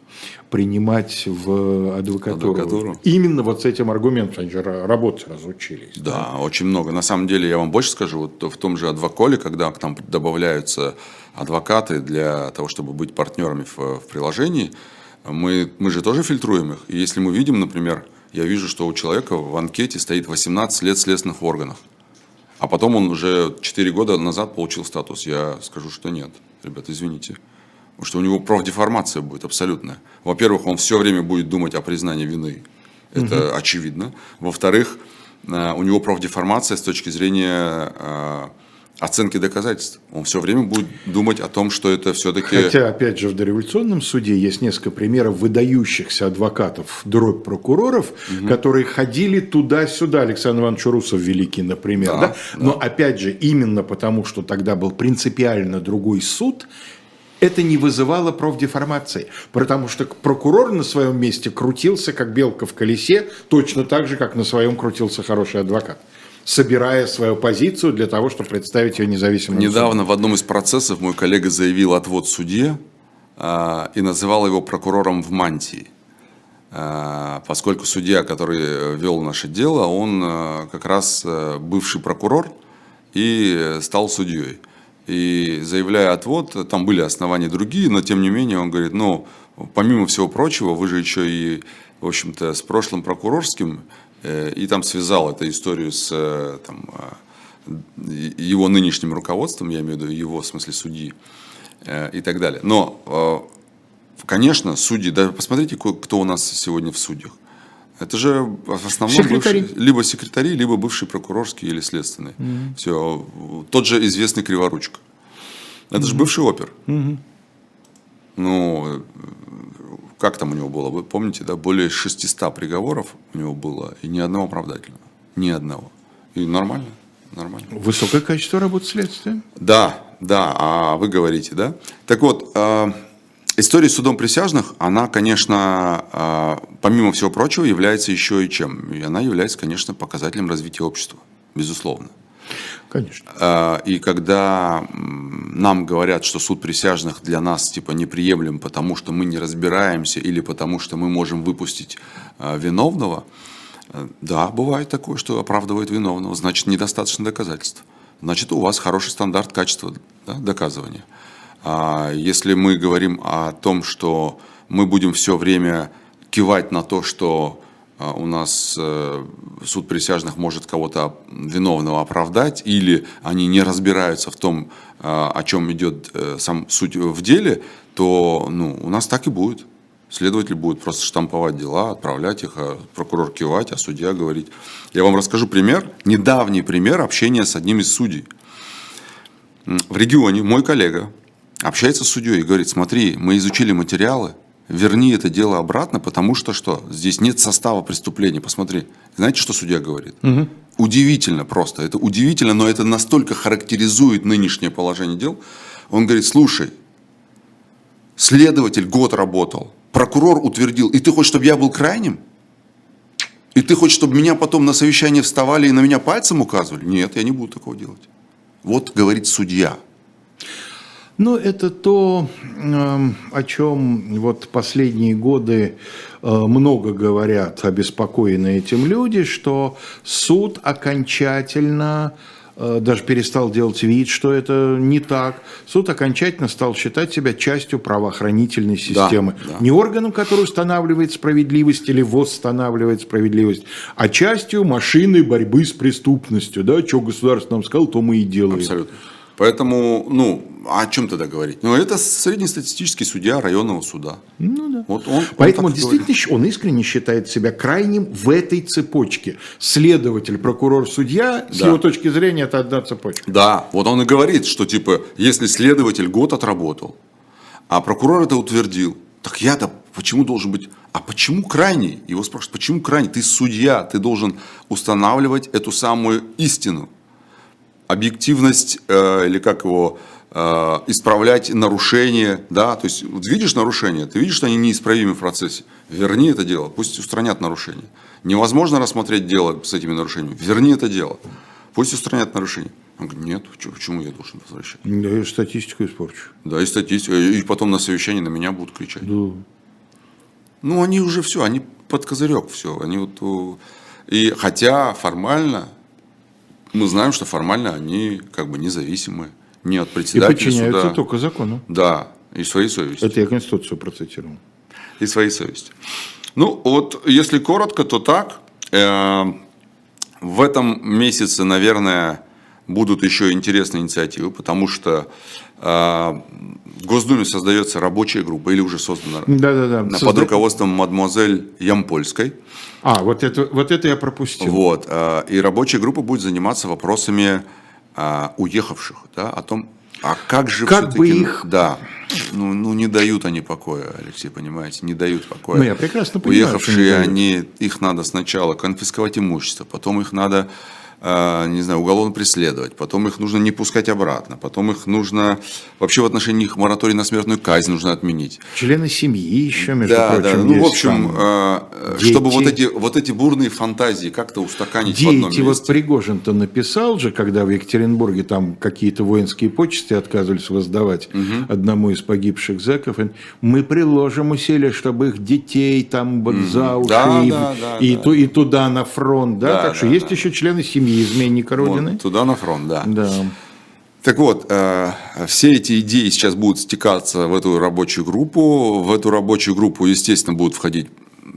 принимать в адвокатуру. Адвокатуру. Именно вот с этим аргументом, они же ра- работать разучились. Да, очень много. На самом деле, я вам больше скажу, вот в том же адвоколе, когда к нам добавляются адвокаты для того, чтобы быть партнерами в, в приложении, мы, мы же тоже фильтруем их. И если мы видим, например, я вижу, что у человека в анкете стоит 18 лет следственных органах, а потом он уже 4 года назад получил статус, я скажу, что нет. Ребята, извините. Что у него профдеформация будет абсолютная. Во-первых, он все время будет думать о признании вины. Это очевидно. Во-вторых, э, у него профдеформация с точки зрения э, оценки доказательств. Он все время будет думать о том, что это все-таки... Хотя, опять же, в дореволюционном суде есть несколько примеров выдающихся адвокатов, дробь прокуроров, которые ходили туда-сюда. Александр Иванович Урусов великий, например. Да, Да, Но, опять же, именно потому, что тогда был принципиально другой суд, это не вызывало профдеформации. Потому что прокурор на своем месте крутился, как белка в колесе, точно так же, как на своем крутился хороший адвокат собирая свою позицию для того, чтобы представить ее независимым судом. Недавно в одном из процессов мой коллега заявил отвод судье а, и называл его прокурором в мантии. А, поскольку судья, который э, вел наше дело, он а, как раз э, бывший прокурор и стал судьей. И заявляя отвод, там были основания другие, но тем не менее он говорит, ну, помимо всего прочего, вы же еще и, в общем-то, с прошлым прокурорским, э, и там связал эту историю с э, там, э, его нынешним руководством, я имею в виду его, в смысле судьи, э, и так далее. Но конечно, судьи, да посмотрите, кто у нас сегодня в судьях. Это же в основном секретари. Бывшие, либо секретари, либо бывшие прокурорские или следственные. Mm-hmm. Все. Тот же известный Криворучка. Это mm-hmm. же бывший опер. Mm-hmm. Ну, как там у него было? Вы помните, да? Более 600 приговоров у него было, и ни одного оправдательного. Ни одного. И нормально. Нормально. Высокое качество работы следствия. Да, да, а вы говорите, да? Так вот, э, история с судом присяжных, она, конечно, э, помимо всего прочего, является еще и чем? И она является, конечно, показателем развития общества, безусловно. Конечно. Э, и когда нам говорят, что суд присяжных для нас типа неприемлем, потому что мы не разбираемся или потому что мы можем выпустить э, виновного, э, да, бывает такое, что оправдывает виновного, значит недостаточно доказательств значит у вас хороший стандарт качества да, доказывания. А если мы говорим о том, что мы будем все время кивать на то, что а, у нас э, суд присяжных может кого-то виновного оправдать, или они не разбираются в том, а, о чем идет э, сам суть в деле, то ну, у нас так и будет. Следователь будет просто штамповать дела, отправлять их, а прокурор кивать, а судья говорить. Я вам расскажу пример, недавний пример общения с одним из судей. В регионе мой коллега общается с судьей и говорит, смотри, мы изучили материалы, верни это дело обратно, потому что что? Здесь нет состава преступления, посмотри. Знаете, что судья говорит? Угу. Удивительно просто, это удивительно, но это настолько характеризует нынешнее положение дел. Он говорит, слушай, следователь год работал, прокурор утвердил, и ты хочешь, чтобы я был крайним? И ты хочешь, чтобы меня потом на совещание вставали и на меня пальцем указывали? Нет, я не буду такого делать. Вот говорит судья. Ну, это то, эм, о чем вот последние годы э, много говорят обеспокоенные этим люди, что суд окончательно Э, даже перестал делать вид, что это не так. Суд окончательно стал считать себя частью правоохранительной системы. Да, да. Не органом, который устанавливает справедливость или восстанавливает справедливость, а частью машины борьбы с преступностью. Да? Что государство нам сказал, то мы и делаем. Абсолютно. Поэтому, ну, о чем тогда говорить? Ну, это среднестатистический судья районного суда. Ну да. Вот он, Поэтому он действительно говорит. он искренне считает себя крайним в этой цепочке. Следователь, прокурор, судья, с да. его точки зрения, это одна цепочка. Да, вот он и говорит, что типа, если следователь год отработал, а прокурор это утвердил, так я-то почему должен быть... А почему крайний? Его спрашивают, почему крайний? Ты судья, ты должен устанавливать эту самую истину объективность э, или как его э, исправлять нарушения, да, то есть вот видишь нарушения, ты видишь, что они неисправимы в процессе, верни это дело, пусть устранят нарушения. Невозможно рассмотреть дело с этими нарушениями, верни это дело, пусть устранят нарушения. Он говорит, нет, почему я должен возвращать? Да, я статистику испорчу. Да, и статистику, и потом на совещании на меня будут кричать. Да. Ну, они уже все, они под козырек все, они вот, и хотя формально мы знаем, что формально они как бы независимы не от председателя и подчиняются суда. только закону. Да, и своей совести. Это я Конституцию процитировал. И своей совести. Ну, вот если коротко, то так. Э, в этом месяце, наверное, будут еще интересные инициативы, потому что э, в Госдуме создается рабочая группа, или уже создана, да, да, да. под Созда... руководством мадемуазель Ямпольской. А, вот это, вот это я пропустил. Вот, э, и рабочая группа будет заниматься вопросами э, уехавших, да, о том, а как же как бы их... Да, ну, ну не дают они покоя, Алексей, понимаете, не дают покоя. Ну, я прекрасно понимаю, Уехавшие, они, их надо сначала конфисковать имущество, потом их надо не знаю, уголовно преследовать, потом их нужно не пускать обратно, потом их нужно, вообще в отношении них мораторий на смертную казнь нужно отменить. Члены семьи еще, между да, прочим, Да, ну, в общем, там, чтобы вот эти, вот эти бурные фантазии как-то устаканить дети, в одном месте. вот Пригожин-то написал же, когда в Екатеринбурге там какие-то воинские почести отказывались воздавать угу. одному из погибших зэков, мы приложим усилия, чтобы их детей там вот угу. за уши да, и, да, да, и, да. И туда на фронт, да, да так да, что да, есть еще члены семьи семьи изменника Родины. Вот, туда на фронт, да. Да. Так вот, э, все эти идеи сейчас будут стекаться в эту рабочую группу. В эту рабочую группу, естественно, будут входить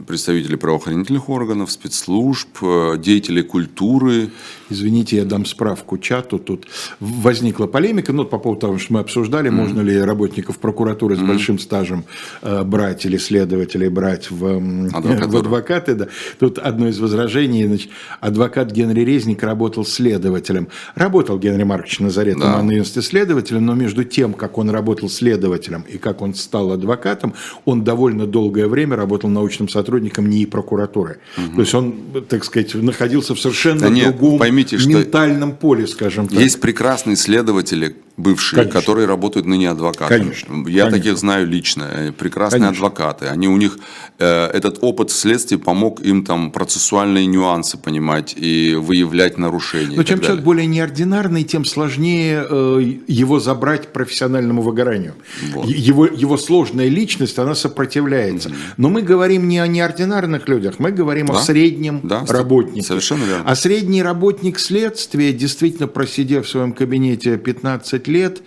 представители правоохранительных органов, спецслужб, э, деятели культуры. Извините, я дам справку чату. Тут возникла полемика, ну, по поводу того, что мы обсуждали, mm-hmm. можно ли работников прокуратуры с mm-hmm. большим стажем э, брать или следователей брать в, в адвокаты. Да. Тут одно из возражений, значит, адвокат Генри Резник работал следователем. Работал Генри Маркович Назарет да. на юности следователем, но между тем, как он работал следователем и как он стал адвокатом, он довольно долгое время работал научным сотрудником НИИ прокуратуры. Угу. То есть он, так сказать, находился в совершенно да нет, другом поймите, ментальном поле, скажем так. Есть прекрасные следователи, бывшие, конечно. которые работают ныне адвокатами. Конечно. Я конечно. таких знаю лично. Э, прекрасные конечно. адвокаты. Они у них э, этот опыт следствия помог им там процессуальные нюансы понимать и выявлять нарушения. Но чем человек более неординарный, тем сложнее э, его забрать профессиональному выгоранию. Вот. Его, его сложная личность, она сопротивляется. Угу. Но мы говорим не о неординарных людях, мы говорим да? о среднем да, работнике. Совершенно верно. А средний работник следствия, действительно просидев в своем кабинете 15 лет,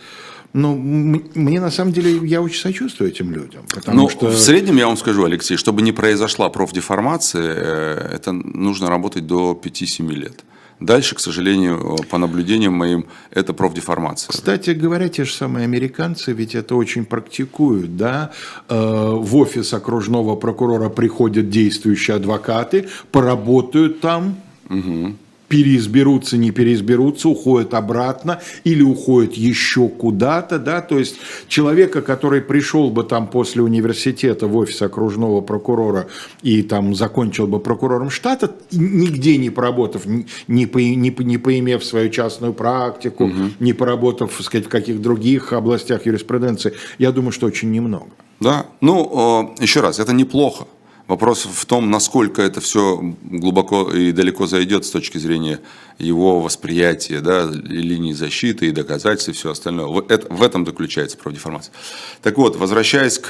ну, мне на самом деле, я очень сочувствую этим людям. Потому ну, что... в среднем, я вам скажу, Алексей, чтобы не произошла профдеформация, э, это нужно работать до 5-7 лет. Дальше, к сожалению, по наблюдениям моим, это профдеформация. Кстати говоря, те же самые американцы ведь это очень практикуют. Да? Э, в офис окружного прокурора приходят действующие адвокаты, поработают там, угу переизберутся, не переизберутся, уходят обратно или уходят еще куда-то, да, то есть человека, который пришел бы там после университета в офис окружного прокурора и там закончил бы прокурором штата, нигде не поработав, не, по, не, не поимев свою частную практику, угу. не поработав, так сказать, в каких других областях юриспруденции, я думаю, что очень немного. Да, ну, еще раз, это неплохо. Вопрос в том, насколько это все глубоко и далеко зайдет с точки зрения его восприятия, да, линии защиты и доказательств и все остальное. В, это, в этом заключается правдеформация. Так вот, возвращаясь к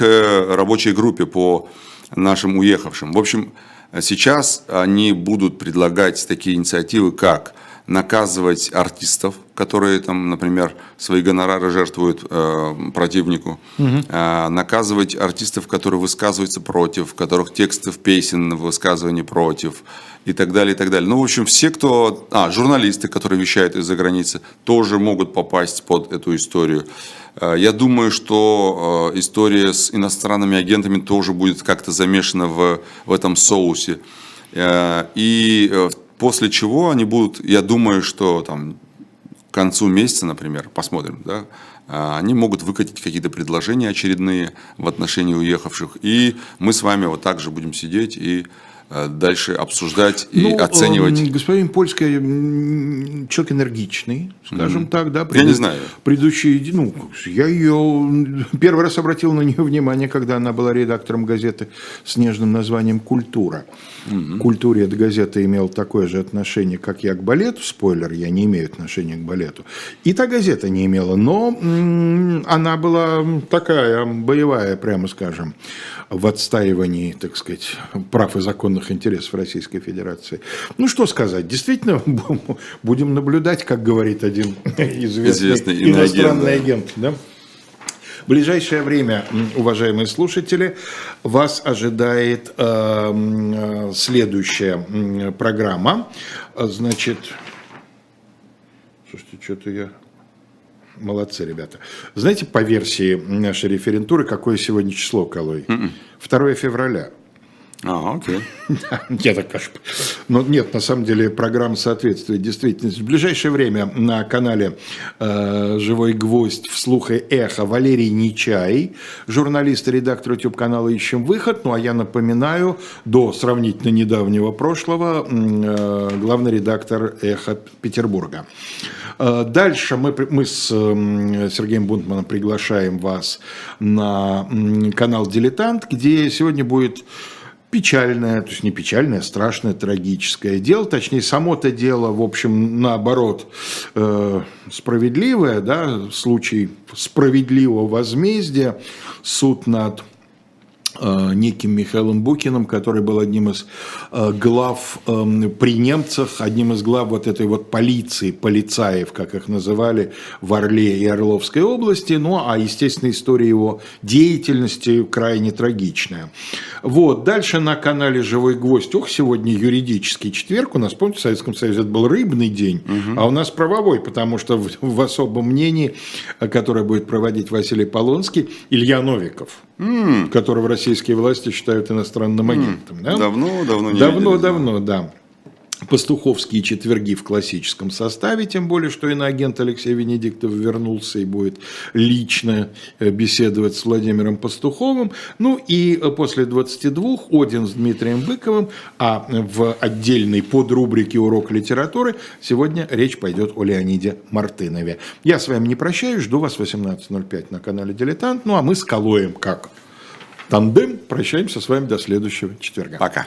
рабочей группе по нашим уехавшим. В общем, сейчас они будут предлагать такие инициативы, как наказывать артистов, которые там, например, свои гонорары жертвуют э, противнику, угу. э, наказывать артистов, которые высказываются против, которых текстов песен высказывания против и так далее, и так далее. Ну, в общем, все, кто... А, журналисты, которые вещают из-за границы, тоже могут попасть под эту историю. Э, я думаю, что э, история с иностранными агентами тоже будет как-то замешана в, в этом соусе. Э, и После чего они будут, я думаю, что там к концу месяца, например, посмотрим, да, а, они могут выкатить какие-то предложения очередные в отношении уехавших. И мы с вами вот так же будем сидеть и дальше обсуждать и ну, оценивать. Господин Польский человек энергичный, скажем mm-hmm. так, да. Пред... Я не знаю. Предыдущий, ну, я ее первый раз обратил на нее внимание, когда она была редактором газеты с нежным названием «Культура». Mm-hmm. Культуре эта газета имела такое же отношение, как я к балету. Спойлер, я не имею отношения к балету. И та газета не имела, но м- она была такая боевая, прямо скажем, в отстаивании, так сказать, прав и законных интересов Российской Федерации. Ну, что сказать, действительно, будем наблюдать, как говорит один известный, известный иностранный агент. Да? В ближайшее время, уважаемые слушатели, вас ожидает э, следующая программа. Значит, слушайте, что-то я... Молодцы, ребята. Знаете, по версии нашей референтуры, какое сегодня число, Калой? 2 м-м. февраля. А, окей. Я так кажется. Но нет, на самом деле программа соответствует действительности. В ближайшее время на канале э, «Живой гвоздь» вслух и эхо Валерий Нечай, журналист и редактор YouTube-канала «Ищем выход». Ну, а я напоминаю, до сравнительно недавнего прошлого э, главный редактор «Эхо Петербурга». Э, дальше мы, мы с Сергеем Бунтманом приглашаем вас на канал «Дилетант», где сегодня будет печальное, то есть не печальное, страшное, трагическое дело, точнее, само-то дело, в общем, наоборот, э, справедливое, да, случай справедливого возмездия, суд над неким Михаилом Букиным, который был одним из э, глав э, при немцах, одним из глав вот этой вот полиции, полицаев, как их называли, в Орле и Орловской области. Ну, а, естественно, история его деятельности крайне трагичная. Вот, дальше на канале «Живой гвоздь». Ох, сегодня юридический четверг. У нас, помните, в Советском Союзе это был рыбный день, угу. а у нас правовой, потому что в, в особом мнении, которое будет проводить Василий Полонский, Илья Новиков, mm. которого российские власти считают иностранным агентом. Mm. Да? Давно, давно не Давно, видели, давно, да пастуховские четверги в классическом составе, тем более, что иноагент Алексей Венедиктов вернулся и будет лично э, беседовать с Владимиром Пастуховым. Ну и э, после 22 Один с Дмитрием Быковым, а в отдельной подрубрике «Урок литературы» сегодня речь пойдет о Леониде Мартынове. Я с вами не прощаюсь, жду вас в 18.05 на канале «Дилетант». Ну а мы с Калоем как тандем прощаемся с вами до следующего четверга. Пока.